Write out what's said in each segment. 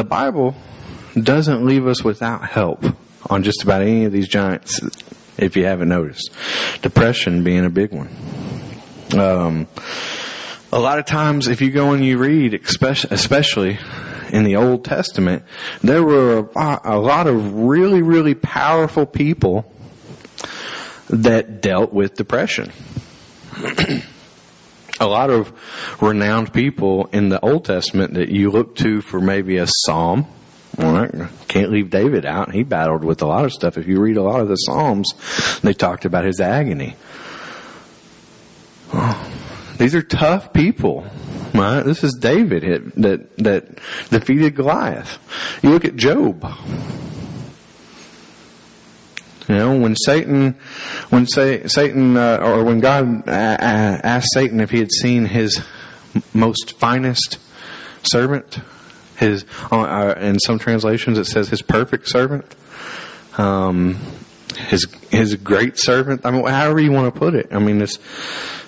the Bible doesn't leave us without help on just about any of these giants, if you haven't noticed. Depression being a big one. Um, a lot of times, if you go and you read, especially in the Old Testament, there were a lot of really, really powerful people that dealt with depression. a lot of renowned people in the Old Testament that you look to for maybe a psalm. Right? Can't leave David out. He battled with a lot of stuff. If you read a lot of the Psalms, they talked about his agony. Oh, these are tough people. Right? This is David that that defeated Goliath. You look at Job. You know, when Satan, when say, Satan, uh, or when God uh, uh, asked Satan if he had seen his most finest servant, his, uh, uh, in some translations it says his perfect servant, um, his his great servant. I mean, however you want to put it. I mean, it's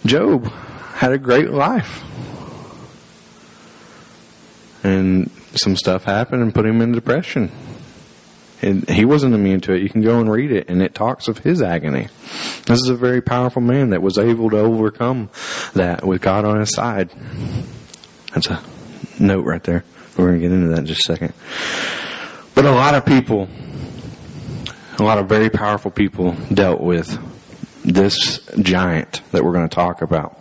Job had a great life, and some stuff happened and put him in depression. He wasn't immune to it. You can go and read it, and it talks of his agony. This is a very powerful man that was able to overcome that with God on his side. That's a note right there. We're going to get into that in just a second. But a lot of people, a lot of very powerful people dealt with this giant that we're going to talk about.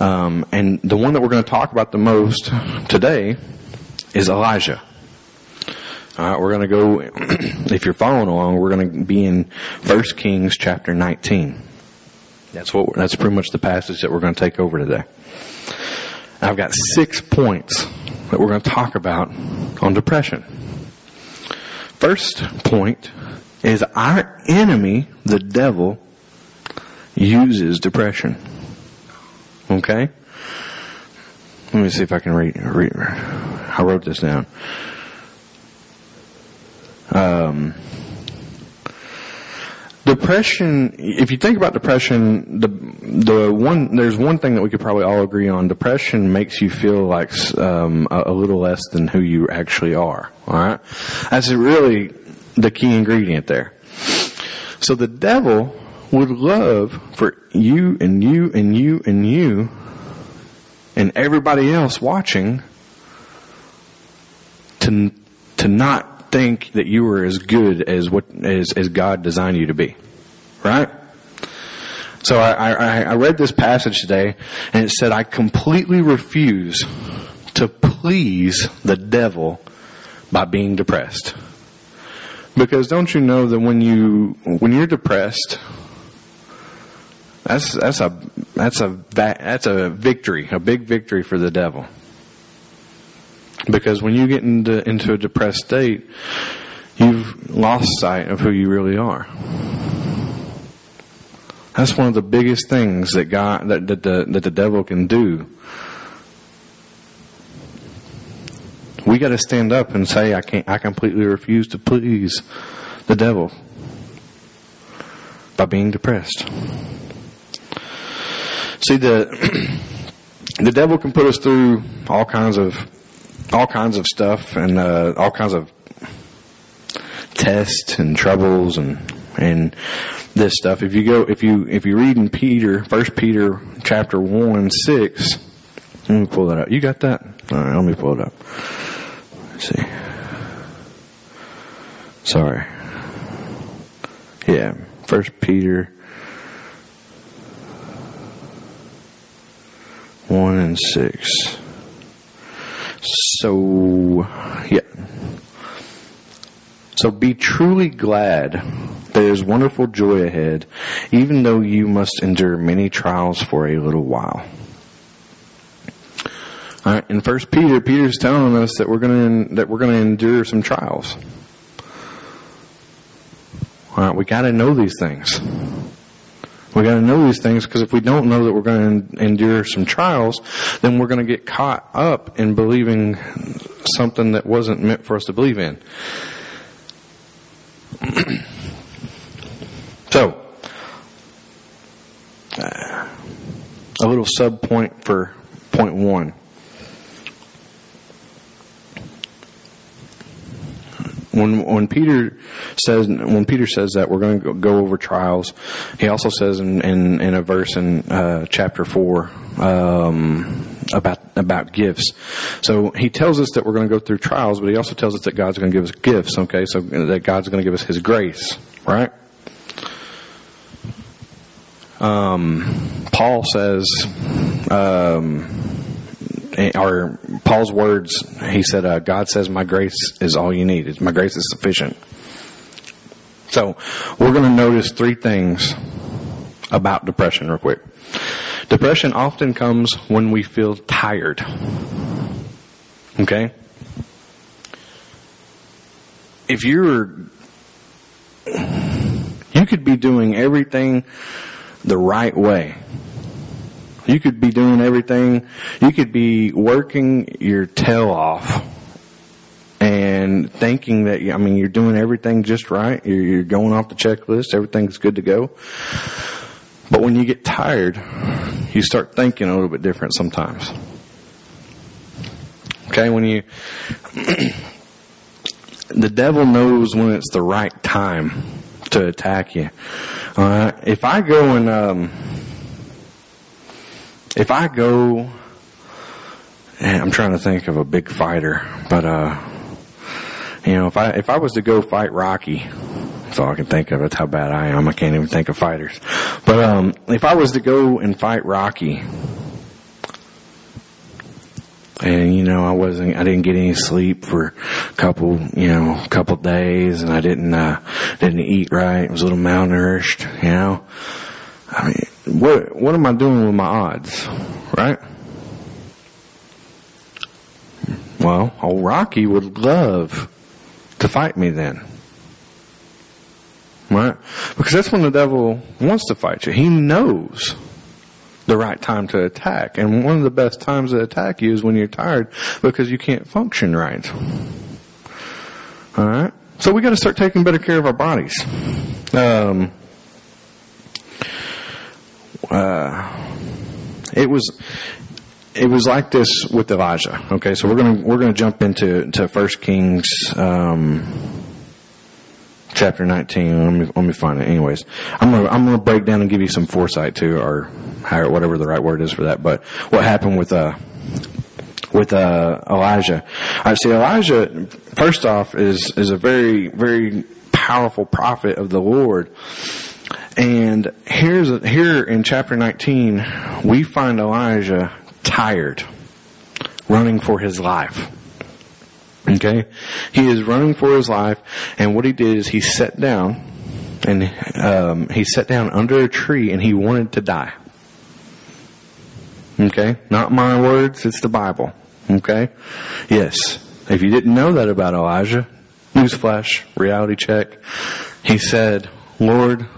Um, and the one that we're going to talk about the most today is Elijah. All right, we're going to go, if you're following along, we're going to be in 1 Kings chapter 19. That's what, that's pretty much the passage that we're going to take over today. I've got six points that we're going to talk about on depression. First point is our enemy, the devil, uses depression. Okay? Let me see if I can read, read I wrote this down. Um, depression, if you think about depression, the, the one, there's one thing that we could probably all agree on. Depression makes you feel like, um, a, a, little less than who you actually are. Alright? That's really the key ingredient there. So the devil would love for you and you and you and you and everybody else watching to, to not think that you are as good as what as, as God designed you to be, right? So I, I, I read this passage today, and it said, "I completely refuse to please the devil by being depressed." Because don't you know that when you when you're depressed, that's that's a that's a that's a victory, a big victory for the devil. Because when you get into, into a depressed state, you've lost sight of who you really are. That's one of the biggest things that God, that, that the, that the devil can do. We gotta stand up and say, I can't, I completely refuse to please the devil by being depressed. See, the, the devil can put us through all kinds of all kinds of stuff and uh, all kinds of tests and troubles and and this stuff. If you go, if you if you read in Peter, First Peter chapter one six, let me pull that up. You got that? All right, let me pull it up. Let's see. Sorry. Yeah, First Peter one and six. So, yeah. So be truly glad. There is wonderful joy ahead, even though you must endure many trials for a little while. All right, in First Peter, Peter's telling us that we're going that we're going to endure some trials. All right, we got to know these things. We got to know these things because if we don't know that we're going to endure some trials, then we're going to get caught up in believing something that wasn't meant for us to believe in. so, a little sub point for point one. When when Peter says when Peter says that we're going to go over trials, he also says in in, in a verse in uh, chapter four um, about about gifts. So he tells us that we're going to go through trials, but he also tells us that God's going to give us gifts. Okay, so that God's going to give us His grace, right? Um, Paul says. Um, or Paul's words, he said, uh, God says, my grace is all you need. My grace is sufficient. So, we're going to notice three things about depression real quick. Depression often comes when we feel tired. Okay? If you're, you could be doing everything the right way you could be doing everything. You could be working your tail off and thinking that, I mean, you're doing everything just right. You're, going off the checklist. Everything's good to go. But when you get tired, you start thinking a little bit different sometimes. Okay, when you, the devil knows when it's the right time to attack you. Alright, if I go and, um, if I go, and I'm trying to think of a big fighter, but uh, you know, if I if I was to go fight Rocky, that's all I can think of. That's how bad I am. I can't even think of fighters. But um, if I was to go and fight Rocky, and you know, I wasn't, I didn't get any sleep for a couple, you know, couple days, and I didn't uh, didn't eat right. I was a little malnourished, you know. I mean, what what am I doing with my odds, right? Well, old Rocky would love to fight me then. Right? Because that's when the devil wants to fight you. He knows the right time to attack. And one of the best times to attack you is when you're tired because you can't function right. Alright? So we gotta start taking better care of our bodies. Um, uh, it was it was like this with Elijah. Okay, so we're gonna we're gonna jump into to First Kings um, chapter nineteen. Let me let me find it. Anyways, I'm gonna I'm gonna break down and give you some foresight too, or whatever the right word is for that. But what happened with uh with uh Elijah? I see Elijah. First off, is is a very very powerful prophet of the Lord and here's a, here in chapter 19, we find Elijah tired, running for his life. Okay? He is running for his life, and what he did is he sat down, and um, he sat down under a tree, and he wanted to die. Okay? Not my words, it's the Bible. Okay? Yes. If you didn't know that about Elijah, newsflash, reality check, he said, Lord,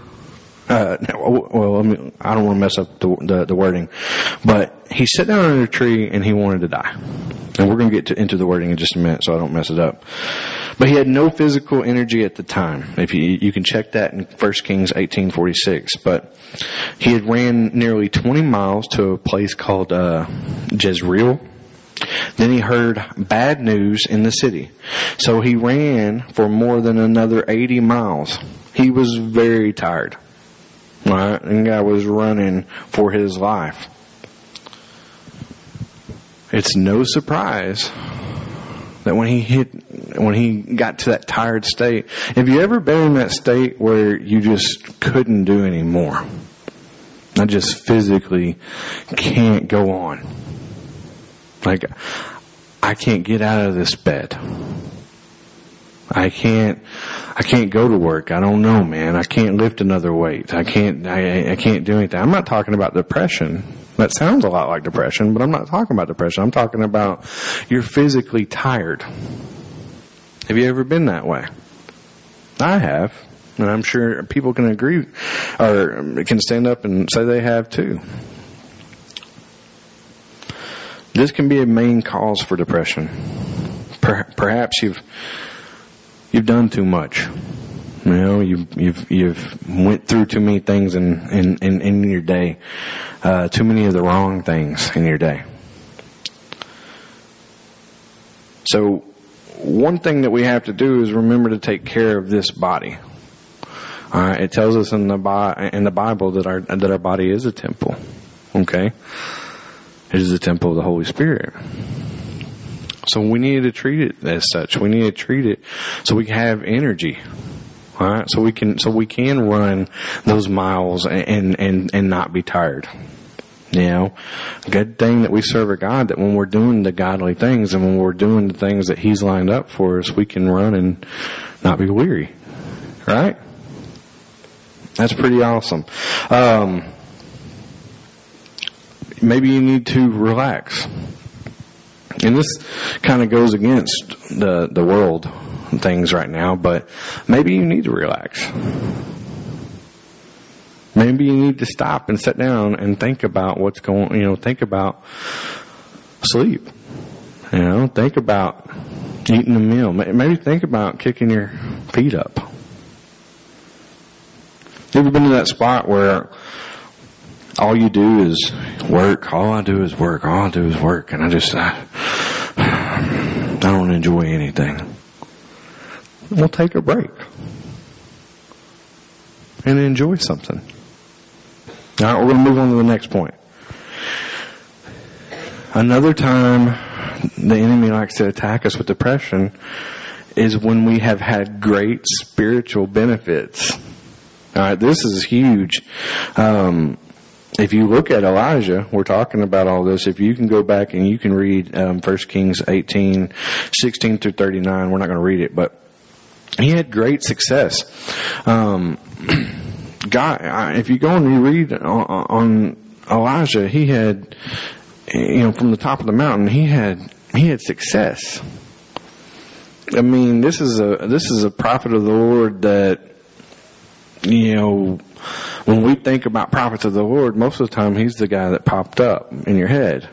uh, well, I, I don't want to mess up the, the, the, wording, but he sat down under a tree and he wanted to die. And we're going to get to, into the wording in just a minute so I don't mess it up. But he had no physical energy at the time. If you, you can check that in 1 Kings 1846. But he had ran nearly 20 miles to a place called, uh, Jezreel. Then he heard bad news in the city. So he ran for more than another 80 miles. He was very tired. Right? And guy was running for his life. It's no surprise that when he hit, when he got to that tired state, have you ever been in that state where you just couldn't do anymore? I just physically can't go on. Like, I can't get out of this bed. I can't, I can't go to work. I don't know, man. I can't lift another weight. I can't, I, I can't do anything. I'm not talking about depression. That sounds a lot like depression, but I'm not talking about depression. I'm talking about you're physically tired. Have you ever been that way? I have. And I'm sure people can agree or can stand up and say they have too. This can be a main cause for depression. Perhaps you've you've done too much. You know, you've you've you've went through too many things in in in, in your day, uh, too many of the wrong things in your day. So, one thing that we have to do is remember to take care of this body. It tells us in the in the Bible that our that our body is a temple. Okay, it is the temple of the Holy Spirit. So we need to treat it as such. We need to treat it so we have energy. All right, so we can so we can run those miles and and and not be tired. You know, good thing that we serve a God that when we're doing the godly things and when we're doing the things that He's lined up for us, we can run and not be weary. Right? That's pretty awesome. Um, maybe you need to relax. And this kind of goes against the, the world things right now, but maybe you need to relax. Maybe you need to stop and sit down and think about what's going, you know, think about sleep. You know, think about eating a meal. Maybe think about kicking your feet up. You ever been to that spot where all you do is work? All I do is work. All I do is work. And I just, I, I don't enjoy anything. We'll take a break and enjoy something. All right, we're going to move on to the next point. Another time the enemy likes to attack us with depression is when we have had great spiritual benefits. All right, this is huge. Um, if you look at Elijah, we're talking about all this. If you can go back and you can read um, 1 Kings 18, 16 through 39, we're not going to read it, but he had great success. Um, God, if you go and you read on, on Elijah, he had, you know, from the top of the mountain, he had he had success. I mean, this is a this is a prophet of the Lord that, you know, when we think about prophets of the Lord, most of the time he's the guy that popped up in your head.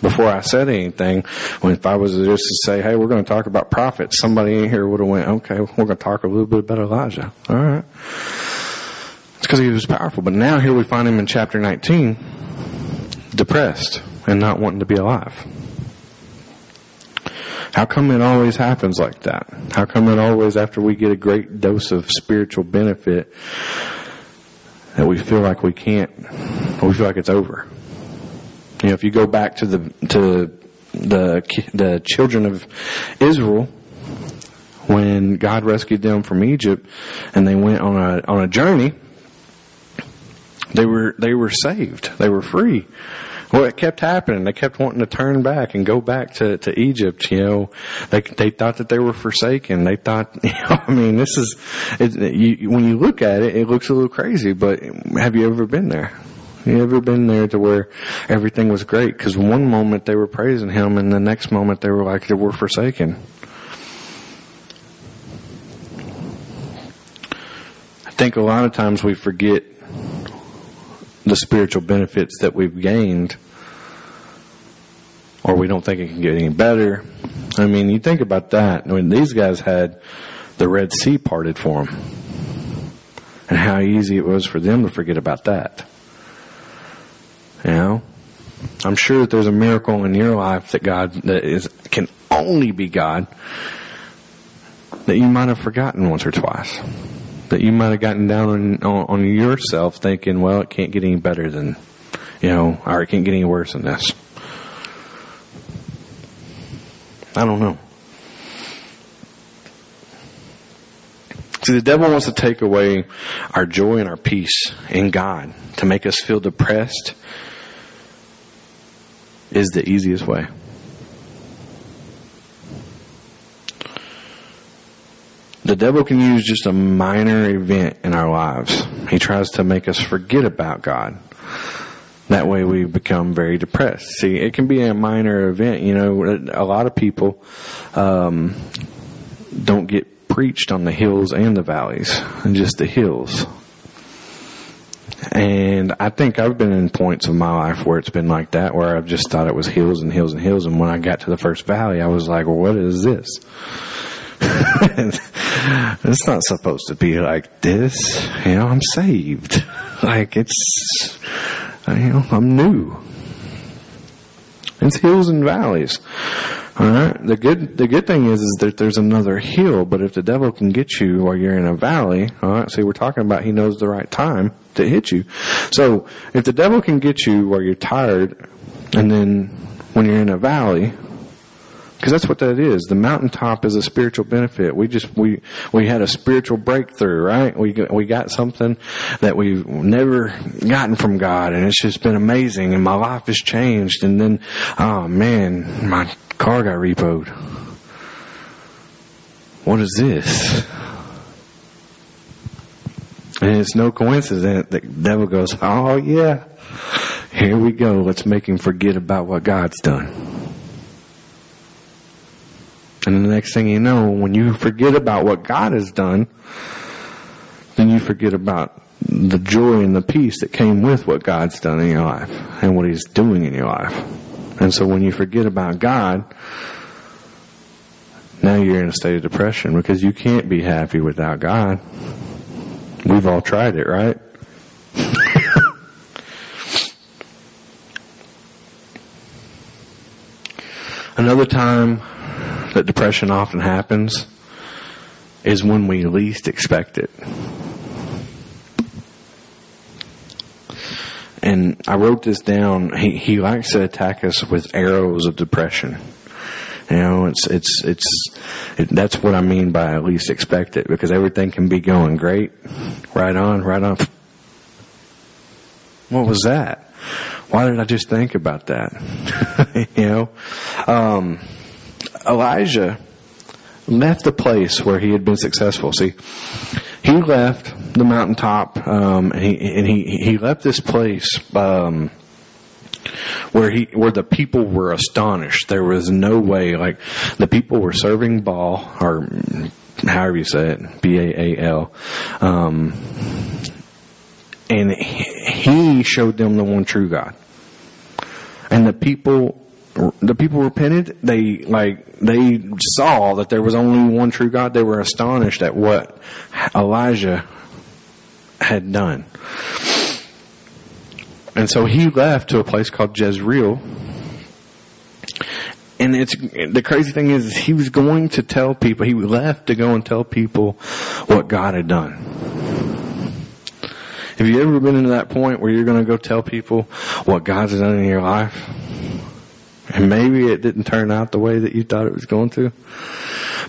Before I said anything, when if I was just to say, "Hey, we're going to talk about prophets," somebody in here would have went, "Okay, we're going to talk a little bit about Elijah." All right. It's because he was powerful. But now here we find him in chapter 19, depressed and not wanting to be alive. How come it always happens like that? How come it always, after we get a great dose of spiritual benefit, that we feel like we can't, we feel like it's over? You know, if you go back to the to the the children of Israel when God rescued them from Egypt and they went on a on a journey, they were they were saved. They were free. Well, it kept happening. They kept wanting to turn back and go back to, to Egypt. You know, they they thought that they were forsaken. They thought, you know, I mean, this is it, you, when you look at it, it looks a little crazy. But have you ever been there? You ever been there to where everything was great? Because one moment they were praising Him, and the next moment they were like they were forsaken. I think a lot of times we forget the spiritual benefits that we've gained, or we don't think it can get any better. I mean, you think about that. I mean, these guys had the Red Sea parted for them, and how easy it was for them to forget about that. You know, I'm sure that there's a miracle in your life that God that is can only be God that you might have forgotten once or twice that you might have gotten down on, on, on yourself thinking, well, it can't get any better than, you know, or it can't get any worse than this. I don't know. See, the devil wants to take away our joy and our peace in God to make us feel depressed is the easiest way. The devil can use just a minor event in our lives. He tries to make us forget about God. That way we become very depressed. See, it can be a minor event. You know, a lot of people um, don't get preached on the hills and the valleys, and just the hills. And I think I've been in points of my life where it's been like that, where I've just thought it was hills and hills and hills. And when I got to the first valley, I was like, well, what is this? it's not supposed to be like this. You know, I'm saved. Like it's, you know, I'm new. It's hills and valleys. All right. The good the good thing is is that there's another hill, but if the devil can get you while you're in a valley, all right. See, we're talking about he knows the right time to hit you. So if the devil can get you while you're tired, and then when you're in a valley, because that's what that is. The mountaintop is a spiritual benefit. We just we we had a spiritual breakthrough, right? We we got something that we've never gotten from God, and it's just been amazing. And my life has changed. And then, oh man, my car got repoed. What is this? And it's no coincidence that the devil goes, oh yeah, here we go. Let's make him forget about what God's done. And the next thing you know, when you forget about what God has done, then you forget about the joy and the peace that came with what God's done in your life and what He's doing in your life. And so when you forget about God, now you're in a state of depression because you can't be happy without God. We've all tried it, right? Another time that depression often happens is when we least expect it. And I wrote this down. He, he likes to attack us with arrows of depression. You know, it's, it's, it's, it, that's what I mean by at least expect it because everything can be going great. Right on, right on. What was that? Why did I just think about that? you know, um, Elijah left the place where he had been successful. See, he left the mountaintop, um, and he and he he left this place um, where he where the people were astonished. There was no way, like the people were serving Baal or however you say it, B A A L, um, and he showed them the one true God, and the people the people repented. They like they saw that there was only one true God. They were astonished at what Elijah had done. And so he left to a place called Jezreel. And it's the crazy thing is he was going to tell people he left to go and tell people what God had done. Have you ever been to that point where you're going to go tell people what God's done in your life? And maybe it didn't turn out the way that you thought it was going to.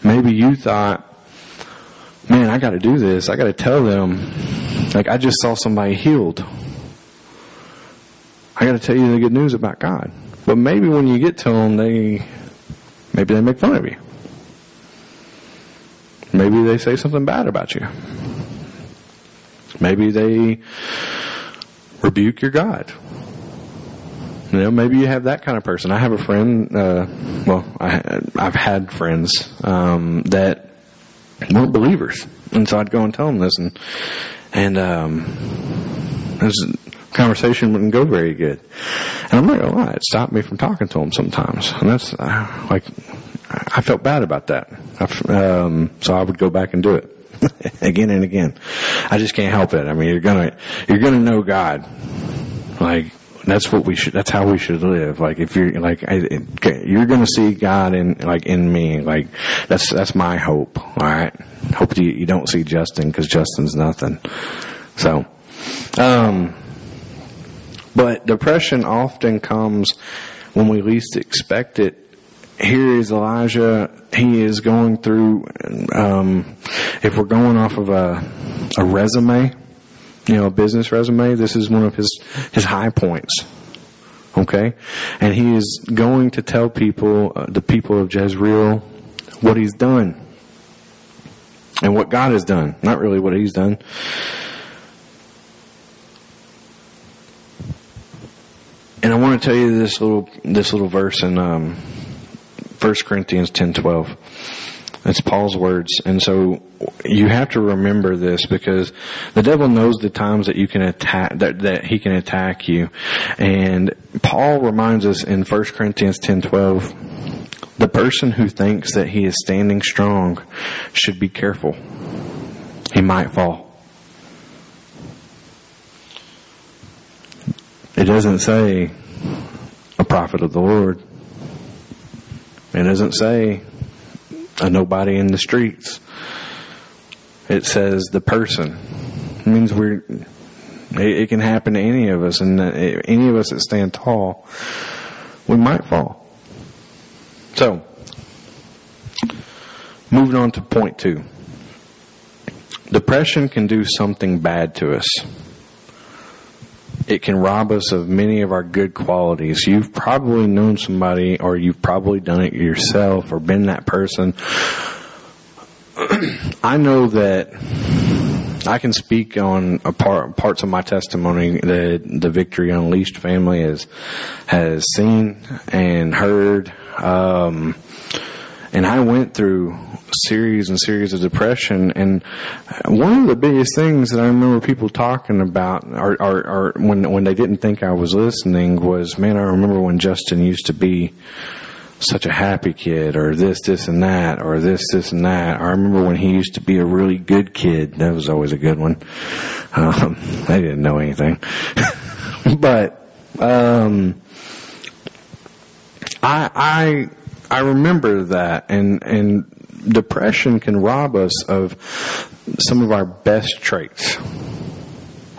Maybe you thought, man, I got to do this. I got to tell them. Like, I just saw somebody healed. I got to tell you the good news about God. But maybe when you get to them, they, maybe they make fun of you. Maybe they say something bad about you. Maybe they rebuke your God. You know, maybe you have that kind of person. I have a friend. Uh, well, I, I've had friends um, that weren't believers, and so I'd go and tell them this, and and um, this conversation wouldn't go very good. And I'm not gonna lie, it stopped me from talking to them sometimes, and that's uh, like I felt bad about that. I, um, so I would go back and do it again and again. I just can't help it. I mean, you're gonna you're gonna know God, like that's what we should. That's how we should live. Like if you're like I, you're to see God in like in me. Like that's that's my hope. All right. Hope you you don't see Justin because Justin's nothing. So, um, but depression often comes when we least expect it. Here is Elijah. He is going through. Um, if we're going off of a a resume you know, business resume, this is one of his, his high points. Okay? And he is going to tell people, uh, the people of Jezreel, what he's done. And what God has done. Not really what he's done. And I want to tell you this little, this little verse in, um, 1 Corinthians 10, 12. It's Paul's words. And so you have to remember this because the devil knows the times that you can attack, that, that he can attack you. And Paul reminds us in 1 Corinthians 10, 12, the person who thinks that he is standing strong should be careful. He might fall. It doesn't say a prophet of the Lord. It doesn't say a nobody in the streets. It says the person. It means we're, it, it can happen to any of us, and uh, any of us that stand tall, we might fall. So, moving on to point two. Depression can do something bad to us. It can rob us of many of our good qualities. You've probably known somebody or you've probably done it yourself or been that person. I know that I can speak on part, parts of my testimony that the Victory Unleashed family has has seen and heard. Um, and I went through series and series of depression. And one of the biggest things that I remember people talking about, or, or, or when when they didn't think I was listening, was man, I remember when Justin used to be such a happy kid, or this, this, and that, or this, this, and that. I remember when he used to be a really good kid. That was always a good one. Um, they didn't know anything, but um, I I I remember that, and and depression can rob us of some of our best traits.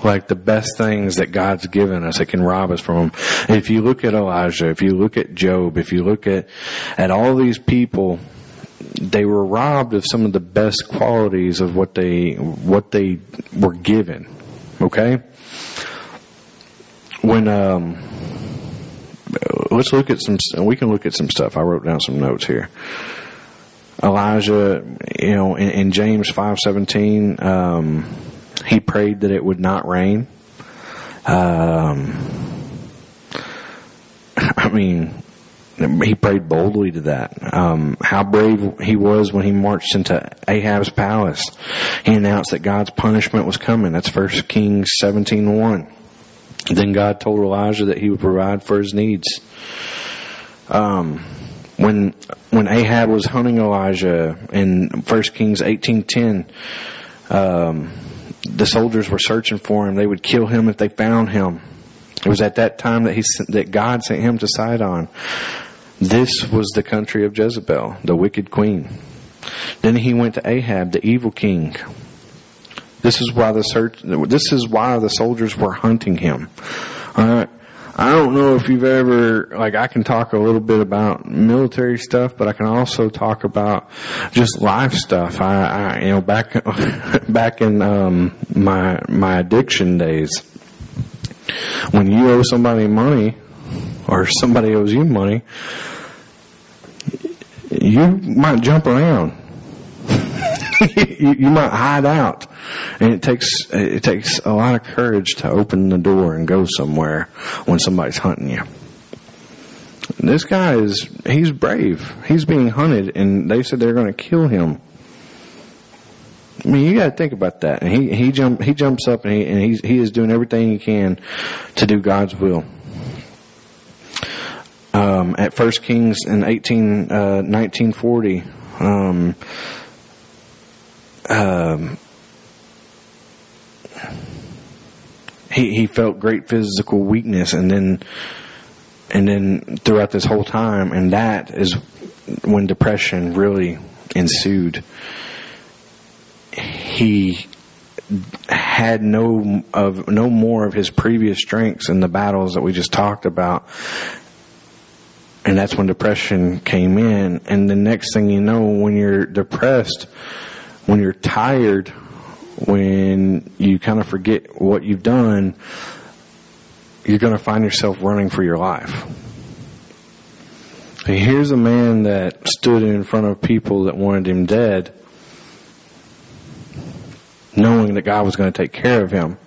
Like the best things that God's given us, it can rob us from them. If you look at Elijah, if you look at Job, if you look at, at all these people, they were robbed of some of the best qualities of what they, what they were given. Okay? When, um, let's look at some, we can look at some stuff. I wrote down some notes here. Elijah, you know, in, in James five seventeen, um, he prayed that it would not rain. Um, I mean, he prayed boldly to that. Um, how brave he was when he marched into Ahab's palace. He announced that God's punishment was coming. That's First Kings seventeen one. Then God told Elijah that he would provide for his needs. Um, when when Ahab was hunting Elijah in 1 Kings 18:10, um, the soldiers were searching for him. They would kill him if they found him. It was at that time that he that God sent him to Sidon. This was the country of Jezebel, the wicked queen. Then he went to Ahab, the evil king. This is why the search. This is why the soldiers were hunting him. Right. I don't know if you've ever, like, I can talk a little bit about military stuff, but I can also talk about just life stuff. I, I you know, back, back in, um, my, my addiction days, when you owe somebody money, or somebody owes you money, you might jump around. you, you might hide out. And it takes, it takes a lot of courage to open the door and go somewhere when somebody's hunting you. This guy is, he's brave. He's being hunted and they said they're going to kill him. I mean, you got to think about that. And he he jump he jumps up and he and he's he is doing everything he can to do God's will. Um, at First Kings in 18, uh, 1940, um, um, he he felt great physical weakness, and then and then throughout this whole time, and that is when depression really ensued. He had no of no more of his previous strengths in the battles that we just talked about and that's when depression came in and the next thing you know when you're depressed when you're tired when you kind of forget what you've done, you're going to find yourself running for your life. And here's a man that stood in front of people that wanted him dead, knowing that God was going to take care of him.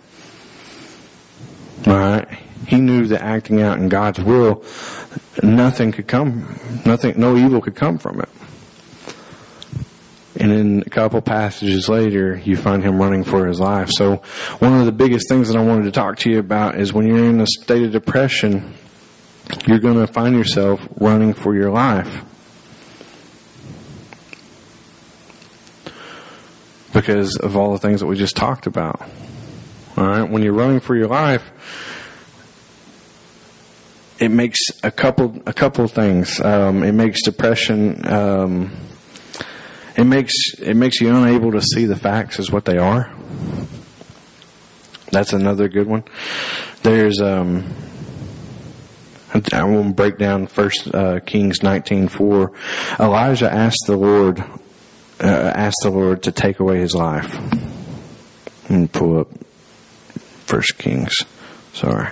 All right? He knew that acting out in God's will, nothing could come, nothing, no evil could come from it. And then a couple passages later, you find him running for his life. So one of the biggest things that I wanted to talk to you about is when you're in a state of depression, you're going to find yourself running for your life. Because of all the things that we just talked about. Alright, when you're running for your life, it makes a couple a couple things. Um, it makes depression. Um, it makes it makes you unable to see the facts as what they are. That's another good one. There's um, I won't break down First uh, Kings nineteen four. Elijah asked the Lord uh, asked the Lord to take away his life. And pull up First Kings. Sorry.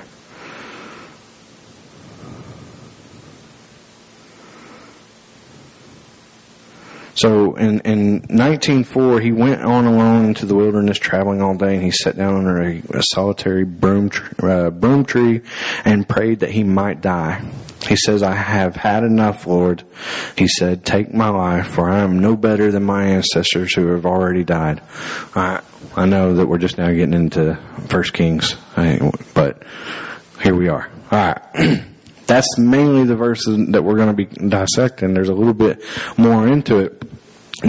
So in, in 1904, he went on alone into the wilderness, traveling all day, and he sat down under a, a solitary broom, uh, broom tree and prayed that he might die. He says, I have had enough, Lord. He said, take my life, for I am no better than my ancestors who have already died. I, I know that we're just now getting into First Kings, but here we are. All right. That's mainly the verses that we're going to be dissecting. There's a little bit more into it.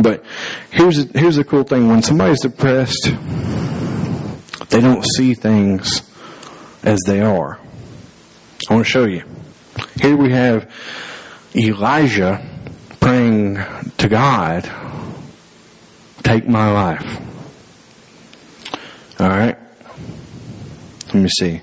But here's here's the cool thing: when somebody's depressed, they don't see things as they are. I want to show you. Here we have Elijah praying to God, "Take my life." All right. Let me see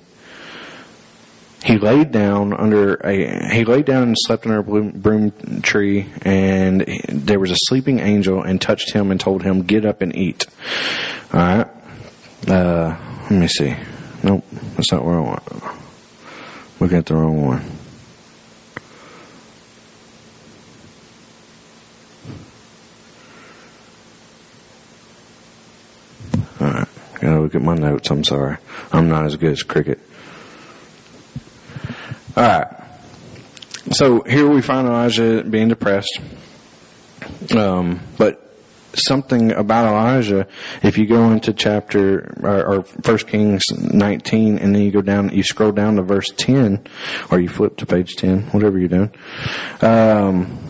he laid down under a he laid down and slept under a broom tree and there was a sleeping angel and touched him and told him get up and eat. All right uh, let me see. Nope that's not where i want looking at the wrong one. All right gotta look at my notes i'm sorry. I'm not as good as cricket all right. So here we find Elijah being depressed. Um, but something about Elijah, if you go into chapter or, First Kings 19, and then you go down, you scroll down to verse 10, or you flip to page 10, whatever you're doing. Um,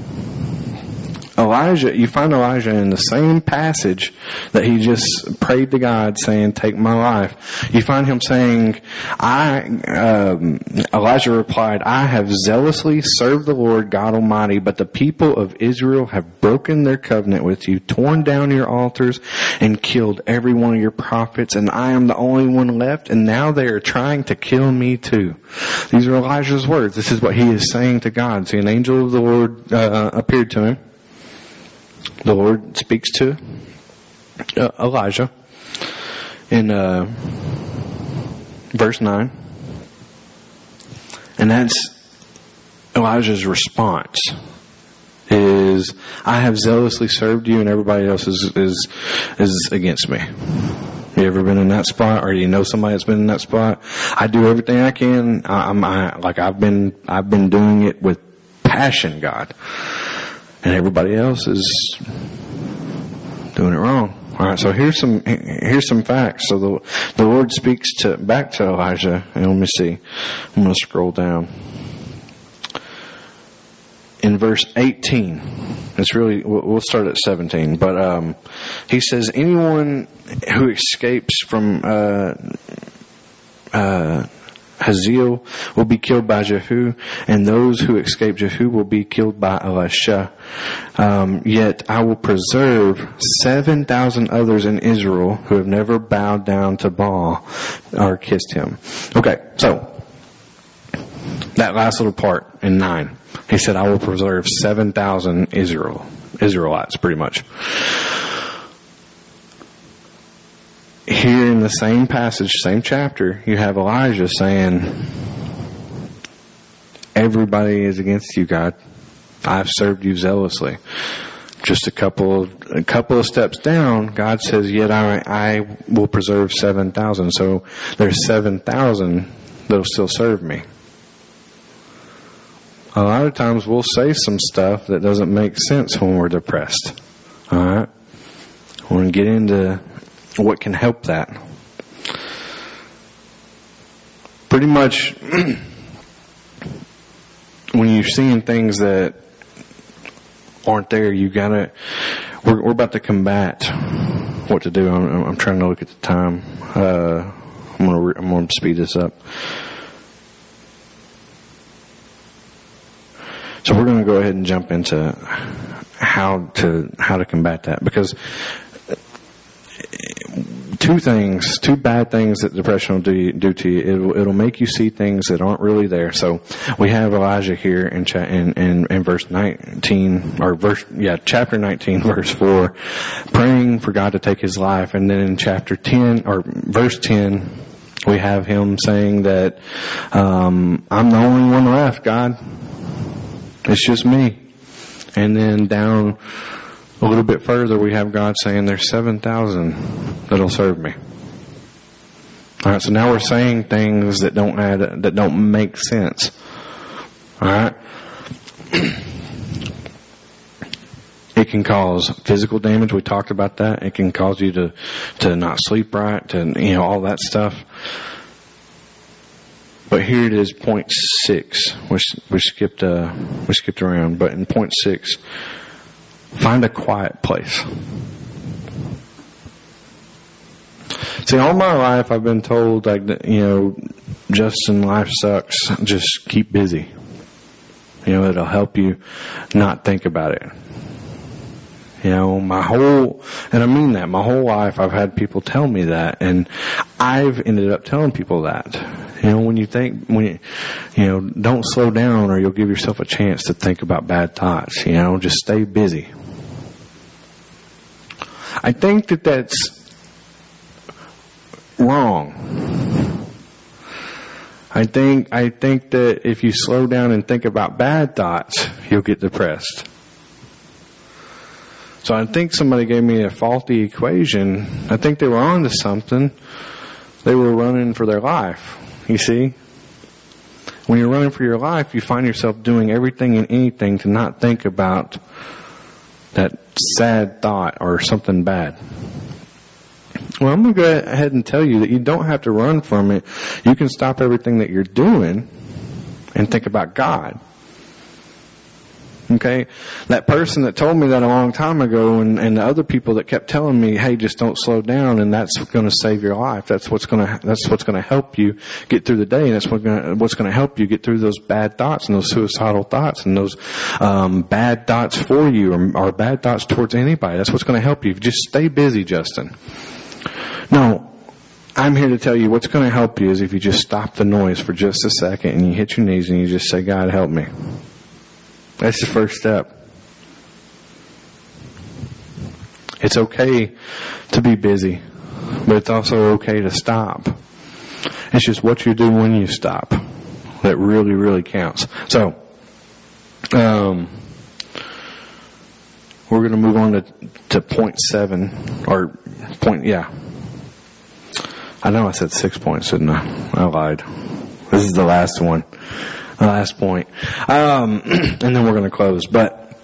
Elijah, you find Elijah in the same passage that he just prayed to God saying, take my life. You find him saying, I, um, Elijah replied, I have zealously served the Lord God Almighty, but the people of Israel have broken their covenant with you, torn down your altars, and killed every one of your prophets, and I am the only one left, and now they are trying to kill me too. These are Elijah's words. This is what he is saying to God. See, an angel of the Lord uh, appeared to him the Lord speaks to uh, Elijah in uh, verse 9. And that's Elijah's response is I have zealously served you and everybody else is is is against me. You ever been in that spot, or do you know somebody that's been in that spot? I do everything I can. I, am I, like I've been I've been doing it with passion, God and everybody else is doing it wrong. All right, so here's some here's some facts. So the the Lord speaks to back to Elijah, and let me see. I'm going to scroll down in verse 18. It's really we'll start at 17, but um, he says anyone who escapes from uh, uh, Hazael will be killed by Jehu, and those who escape Jehu will be killed by Elisha. Um, yet I will preserve 7,000 others in Israel who have never bowed down to Baal or kissed him. Okay, so that last little part in 9, he said, I will preserve 7,000 Israel, Israelites, pretty much. here in the same passage, same chapter, you have Elijah saying, Everybody is against you, God. I've served you zealously. Just a couple of a couple of steps down, God says, "Yet I, I will preserve seven thousand. So there's seven thousand that'll still serve me. A lot of times we'll say some stuff that doesn't make sense when we're depressed. All right, we're gonna get into what can help that? Pretty much, when you're seeing things that aren't there, you gotta, we're, we're about to combat what to do. I'm, I'm trying to look at the time. Uh, I'm gonna, I'm gonna speed this up. So we're going to go ahead and jump into how to how to combat that because two things, two bad things that depression will do, do to you. It'll, it'll make you see things that aren't really there. So we have Elijah here in, cha- in, in, in verse 19, or verse, yeah, chapter 19, verse 4, praying for God to take his life. And then in chapter 10, or verse 10, we have him saying that, um, I'm the only one left, God. It's just me. And then down a little bit further, we have God saying there's 7,000 that'll serve me. Alright, so now we're saying things that don't add, that don't make sense. Alright? It can cause physical damage. We talked about that. It can cause you to, to not sleep right, to, you know, all that stuff. But here it is, point six. We, we skipped, uh, we skipped around, but in point six, find a quiet place. See, all my life I've been told, like, you know, Justin, life sucks. Just keep busy. You know, it'll help you not think about it. You know, my whole, and I mean that, my whole life I've had people tell me that, and I've ended up telling people that. You know, when you think, when you, you know, don't slow down or you'll give yourself a chance to think about bad thoughts. You know, just stay busy. I think that that's wrong. I think, I think that if you slow down and think about bad thoughts, you'll get depressed. So I think somebody gave me a faulty equation. I think they were on to something. They were running for their life. You see? When you're running for your life, you find yourself doing everything and anything to not think about that sad thought or something bad. Well, I'm going to go ahead and tell you that you don't have to run from it. You can stop everything that you're doing and think about God. Okay? That person that told me that a long time ago and, and the other people that kept telling me, hey, just don't slow down and that's going to save your life. That's what's going to, that's what's to help you get through the day and that's what gonna, what's going to help you get through those bad thoughts and those suicidal thoughts and those, um, bad thoughts for you or, or bad thoughts towards anybody. That's what's going to help you. Just stay busy, Justin. Now, I'm here to tell you what's going to help you is if you just stop the noise for just a second and you hit your knees and you just say, God, help me. That's the first step. It's okay to be busy, but it's also okay to stop. It's just what you do when you stop that really, really counts. So, um, we're going to move on to, to point seven, or point, yeah. I know I said six points, didn't I? I lied. This is the last one last point. Um, and then we're going to close. But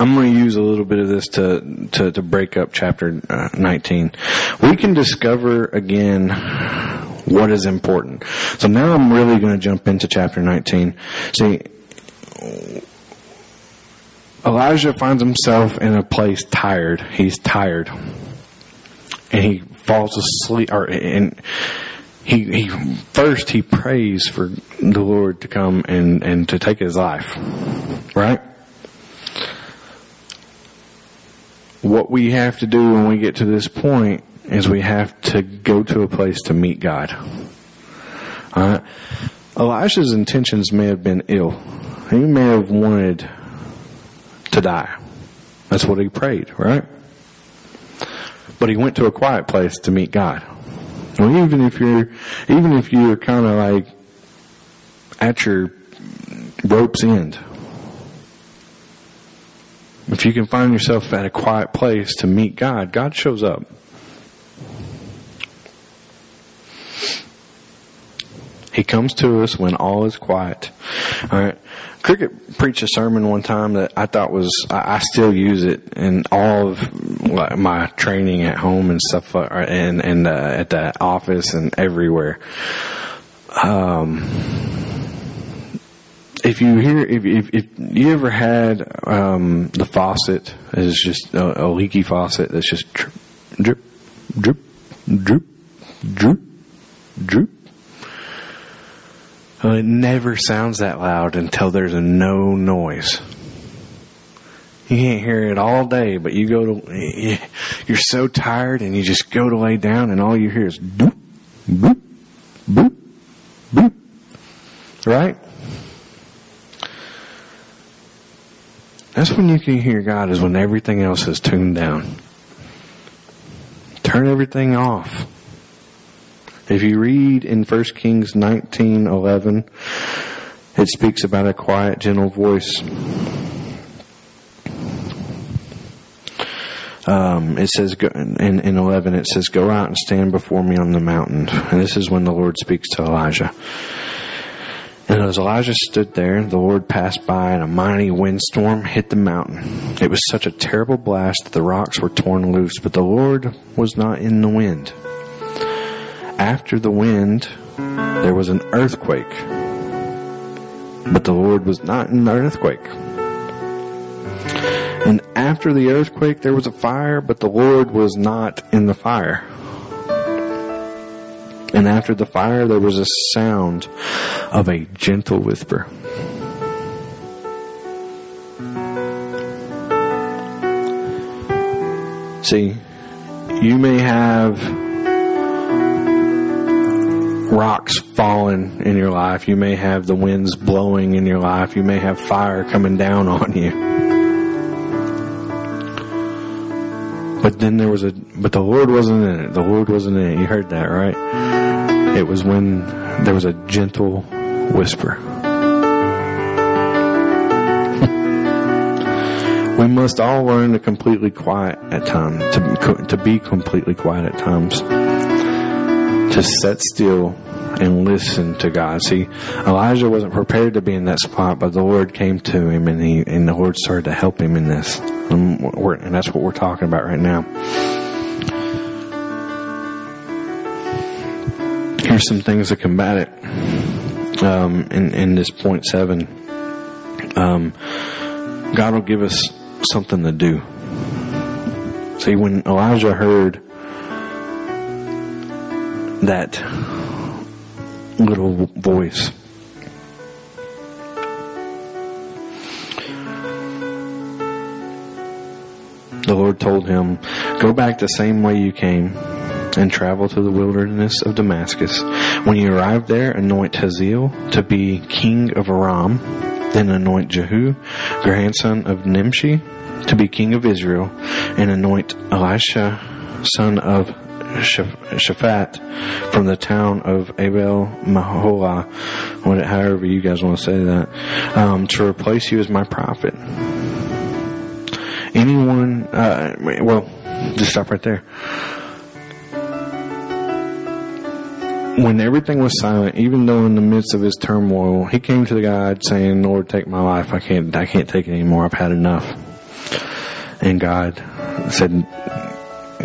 I'm going to use a little bit of this to, to, to break up chapter uh, 19. We can discover again what is important. So now I'm really going to jump into chapter 19. See, Elijah finds himself in a place tired. He's tired. And he falls asleep, or, and he, he first he prays for the Lord to come and, and to take his life. Right? What we have to do when we get to this point is we have to go to a place to meet God. Alright? Elisha's intentions may have been ill. He may have wanted to die. That's what he prayed, right? But he went to a quiet place to meet God. Well, even if you're, even if you're kind of like at your rope's end, if you can find yourself at a quiet place to meet God, God shows up. He comes to us when all is quiet. All right. Cricket preached a sermon one time that I thought was, I, I still use it in all of my training at home and stuff, uh, and, and uh, at the office and everywhere. Um, if you hear, if, if, if you ever had, um, the faucet is just a, a, leaky faucet that's just drip, drip, drip, drip, drip, drip. Well, it never sounds that loud until there's no noise. You can't hear it all day, but you go to, you're so tired and you just go to lay down and all you hear is boop, boop, boop, boop. Right? That's when you can hear God is when everything else is tuned down. Turn everything off. If you read in 1 Kings 19:11, it speaks about a quiet, gentle voice. Um, it says in, in 11, it says, "Go out and stand before me on the mountain." And this is when the Lord speaks to Elijah. And as Elijah stood there, the Lord passed by and a mighty windstorm hit the mountain. It was such a terrible blast that the rocks were torn loose, but the Lord was not in the wind. After the wind, there was an earthquake, but the Lord was not in the earthquake. And after the earthquake, there was a fire, but the Lord was not in the fire. And after the fire, there was a sound of a gentle whisper. See, you may have rocks falling in your life. You may have the winds blowing in your life. You may have fire coming down on you. But then there was a, but the Lord wasn't in it. The Lord wasn't in it. You heard that, right? It was when there was a gentle whisper. we must all learn to completely quiet at times, to, to be completely quiet at times, to sit still and listen to God. See, Elijah wasn't prepared to be in that spot, but the Lord came to him and he, and the Lord started to help him in this. And, and that's what we're talking about right now. Here's some things to combat it. Um, in, in this point seven, um, God will give us something to do. See, when Elijah heard that little voice. The Lord told him, Go back the same way you came and travel to the wilderness of Damascus. When you arrive there, anoint Hazael to be king of Aram. Then anoint Jehu, grandson of Nimshi, to be king of Israel, and anoint Elisha, son of Shaphat from the town of Abel Mahola, however you guys want to say that, um, to replace you as my prophet. Anyone, uh, well, just stop right there. When everything was silent, even though in the midst of his turmoil, he came to the God saying, "Lord, take my life. I can't, I can't take it anymore. I've had enough." And God said,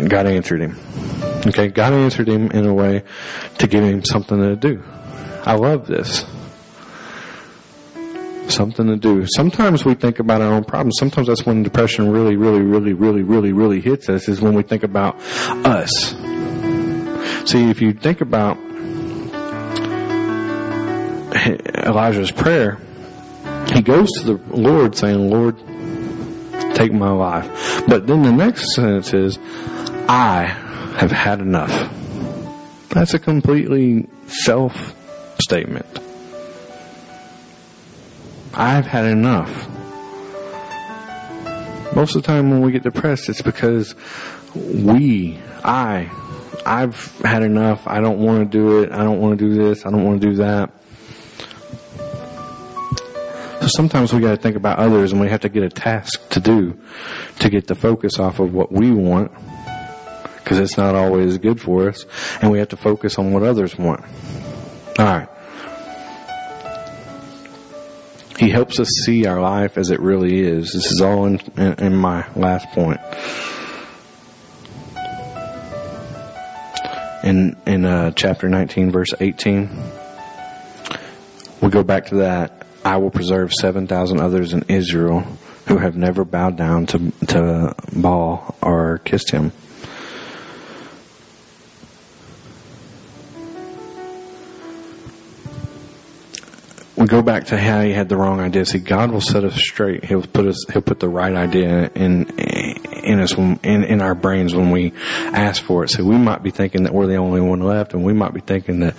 God answered him. Okay, God answered him in a way to give him something to do. I love this. Something to do. Sometimes we think about our own problems. Sometimes that's when depression really, really, really, really, really, really hits us, is when we think about us. See, if you think about Elijah's prayer, he goes to the Lord saying, Lord, take my life. But then the next sentence is, I have had enough. That's a completely self statement. I've had enough. Most of the time when we get depressed, it's because we, I, I've had enough. I don't want to do it. I don't want to do this. I don't want to do that. So sometimes we got to think about others and we have to get a task to do to get the focus off of what we want because it's not always good for us, and we have to focus on what others want. All right. He helps us see our life as it really is. This is all in, in, in my last point. In in uh, chapter 19, verse 18, we go back to that. I will preserve 7,000 others in Israel who have never bowed down to, to Baal or kissed him. Go back to how he had the wrong idea. See, God will set us straight. He'll put us. He'll put the right idea in in us when, in in our brains when we ask for it. So we might be thinking that we're the only one left, and we might be thinking that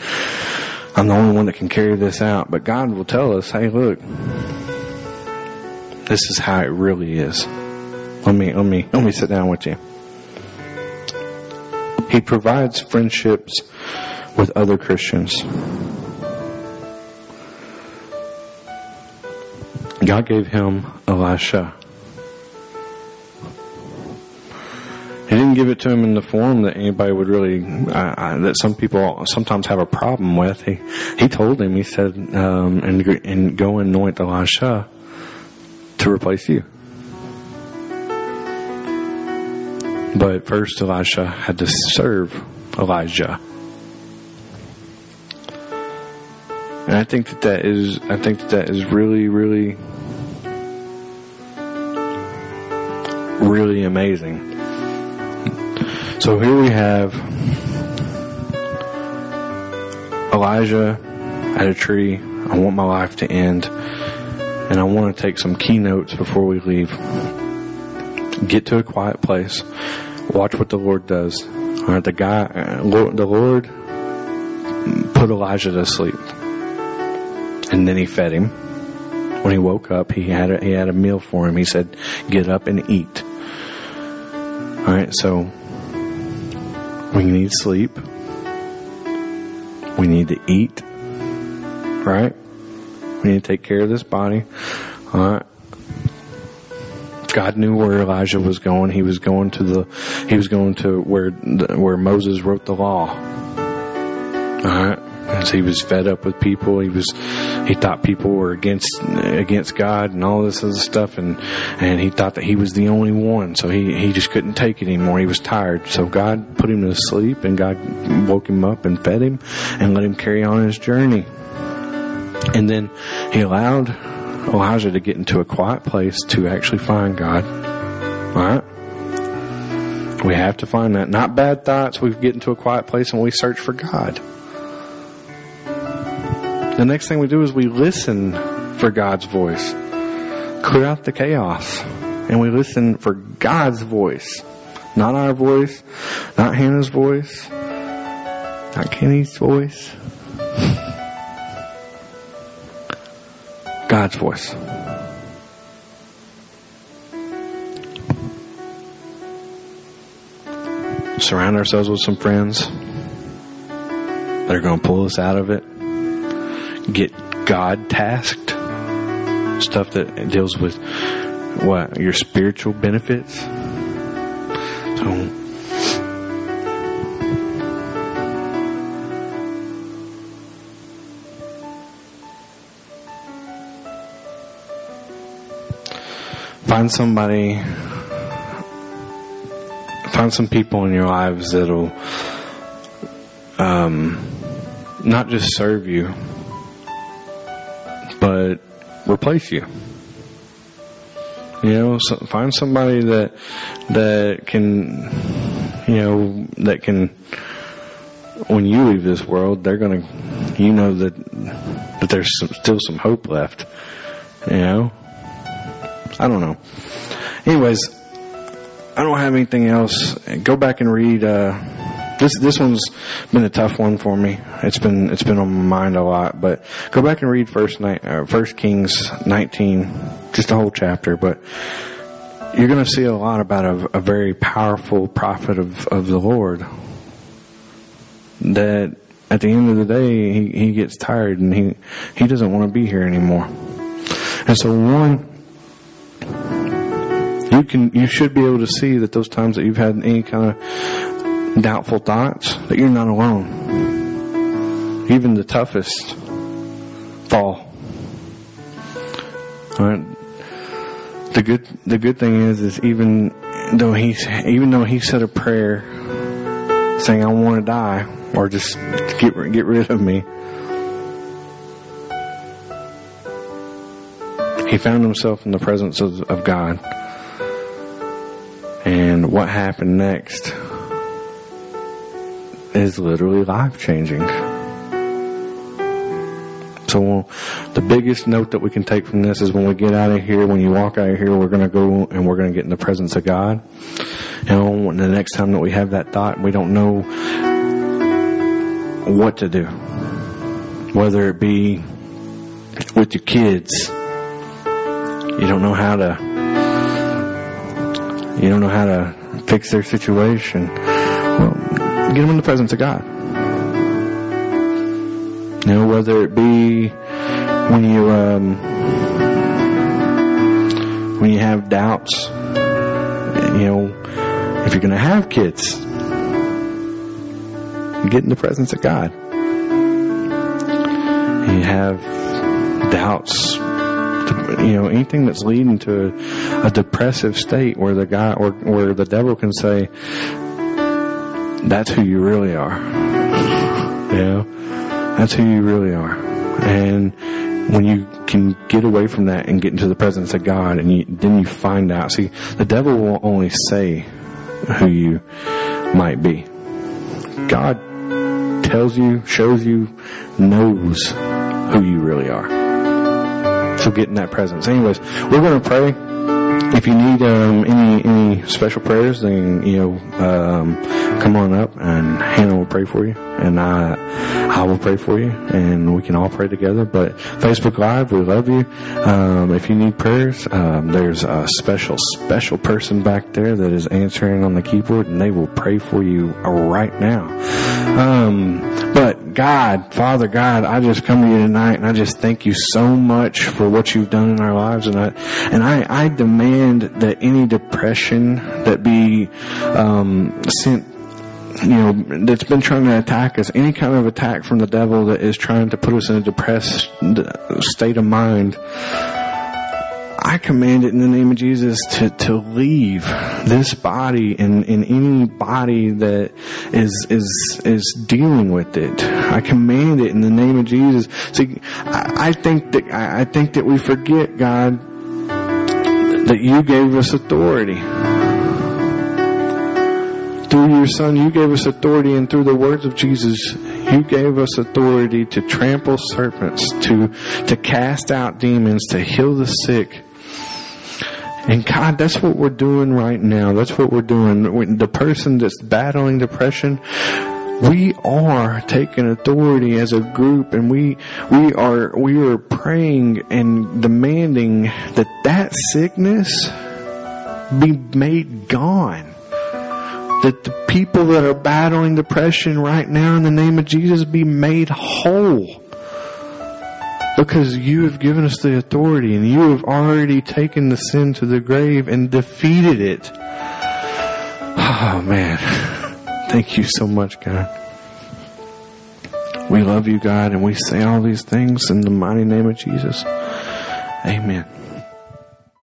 I'm the only one that can carry this out. But God will tell us, "Hey, look, this is how it really is." Let me let me let me sit down with you. He provides friendships with other Christians. God gave him Elisha. He didn't give it to him in the form that anybody would really, uh, uh, that some people sometimes have a problem with. He, he told him, he said, um, and, and go anoint Elisha to replace you. But first Elisha had to serve Elijah. And I think that that is, I think that that is really, really really amazing. So here we have Elijah at a tree. I want my life to end. And I want to take some keynotes before we leave. Get to a quiet place. Watch what the Lord does. All right, the guy, uh, the Lord put Elijah to sleep. And then he fed him. When he woke up, he had a, he had a meal for him. He said, "Get up and eat." All right, so we need sleep. We need to eat. Right? We need to take care of this body. All right. God knew where Elijah was going. He was going to the, he was going to where, where Moses wrote the law. All right. He was fed up with people, he was he thought people were against against God and all this other stuff, and and he thought that he was the only one, so he he just couldn't take it anymore. He was tired, so God put him to sleep, and God woke him up and fed him, and let him carry on his journey. And then he allowed Elijah to get into a quiet place to actually find God. All right. We have to find that. Not bad thoughts. We get into a quiet place and we search for God. The next thing we do is we listen for God's voice. Clear out the chaos. And we listen for God's voice. Not our voice, not Hannah's voice, not Kenny's voice. God's voice. Surround ourselves with some friends that are going to pull us out of it get God tasked stuff that deals with what your spiritual benefits. So find somebody find some people in your lives that'll um, not just serve you replace you. You know, so find somebody that that can, you know, that can. When you leave this world, they're gonna, you know that that there's some, still some hope left. You know, I don't know. Anyways, I don't have anything else. Go back and read. Uh, this this one's been a tough one for me. It's been it's been on my mind a lot. But go back and read First night, uh, First Kings nineteen, just a whole chapter. But you're going to see a lot about a, a very powerful prophet of of the Lord. That at the end of the day, he he gets tired and he he doesn't want to be here anymore. And so one you can you should be able to see that those times that you've had any kind of doubtful thoughts, that you're not alone. Even the toughest fall. All right. The good, the good thing is, is even though he, even though he said a prayer saying, I want to die, or just get, get rid of me, he found himself in the presence of, of God. And what happened next is literally life changing. So the biggest note that we can take from this is when we get out of here, when you walk out of here, we're going to go and we're going to get in the presence of God. Know, the next time that we have that thought, we don't know what to do. Whether it be with your kids, you don't know how to, you don't know how to fix their situation. Well, get them in the presence of God. You know, whether it be when you um, when you have doubts, you know, if you're going to have kids, get in the presence of God. You have doubts, you know, anything that's leading to a, a depressive state where the guy or where the devil can say, "That's who you really are." You know, that's who you really are. And when you can get away from that and get into the presence of God, and you, then you find out. See, the devil will only say who you might be. God tells you, shows you, knows who you really are. So get in that presence. Anyways, we're going to pray if you need um, any any special prayers, then you know um, come on up and Hannah will pray for you, and I I will pray for you, and we can all pray together. But Facebook Live, we love you. Um, if you need prayers, um, there's a special special person back there that is answering on the keyboard, and they will pray for you right now. Um, but God, Father God, I just come to you tonight, and I just thank you so much for what you've done in our lives, and I and I, I demand that any depression that be um, sent you know, that's been trying to attack us, any kind of attack from the devil that is trying to put us in a depressed state of mind, I command it in the name of Jesus to, to leave this body and, and any body that is, is, is dealing with it. I command it in the name of Jesus. See, I, I think that, I think that we forget, God, that you gave us authority through your son, you gave us authority, and through the words of Jesus, you gave us authority to trample serpents, to, to cast out demons, to heal the sick. And God, that's what we're doing right now. That's what we're doing. The person that's battling depression, we are taking authority as a group and we we are we are praying and demanding that that sickness be made gone that the people that are battling depression right now in the name of Jesus be made whole. Because you have given us the authority and you have already taken the sin to the grave and defeated it. Oh man. Thank you so much, God. We love you, God, and we say all these things in the mighty name of Jesus. Amen.